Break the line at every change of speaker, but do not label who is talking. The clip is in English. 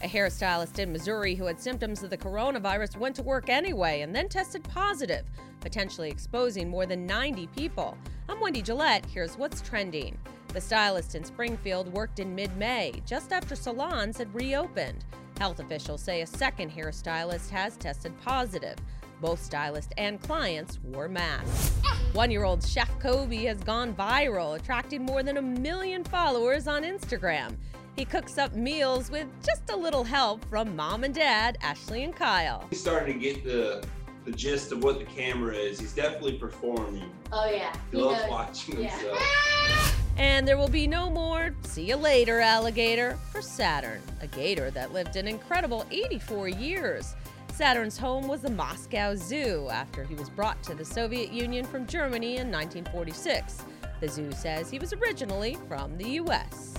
A hairstylist in Missouri who had symptoms of the coronavirus went to work anyway and then tested positive, potentially exposing more than 90 people. I'm Wendy Gillette. Here's what's trending. The stylist in Springfield worked in mid May, just after salons had reopened. Health officials say a second hairstylist has tested positive. Both stylist and clients wore masks. One year old Chef Kobe has gone viral, attracting more than a million followers on Instagram. He cooks up meals with just a little help from mom and dad, Ashley and Kyle.
He's starting to get the the gist of what the camera is. He's definitely performing.
Oh yeah.
He, loves watching
Yeah.
himself.
And there will be no more see you later alligator for Saturn, a gator that lived an incredible 84 years. Saturn's home was the Moscow Zoo after he was brought to the Soviet Union from Germany in 1946. The zoo says he was originally from the U.S.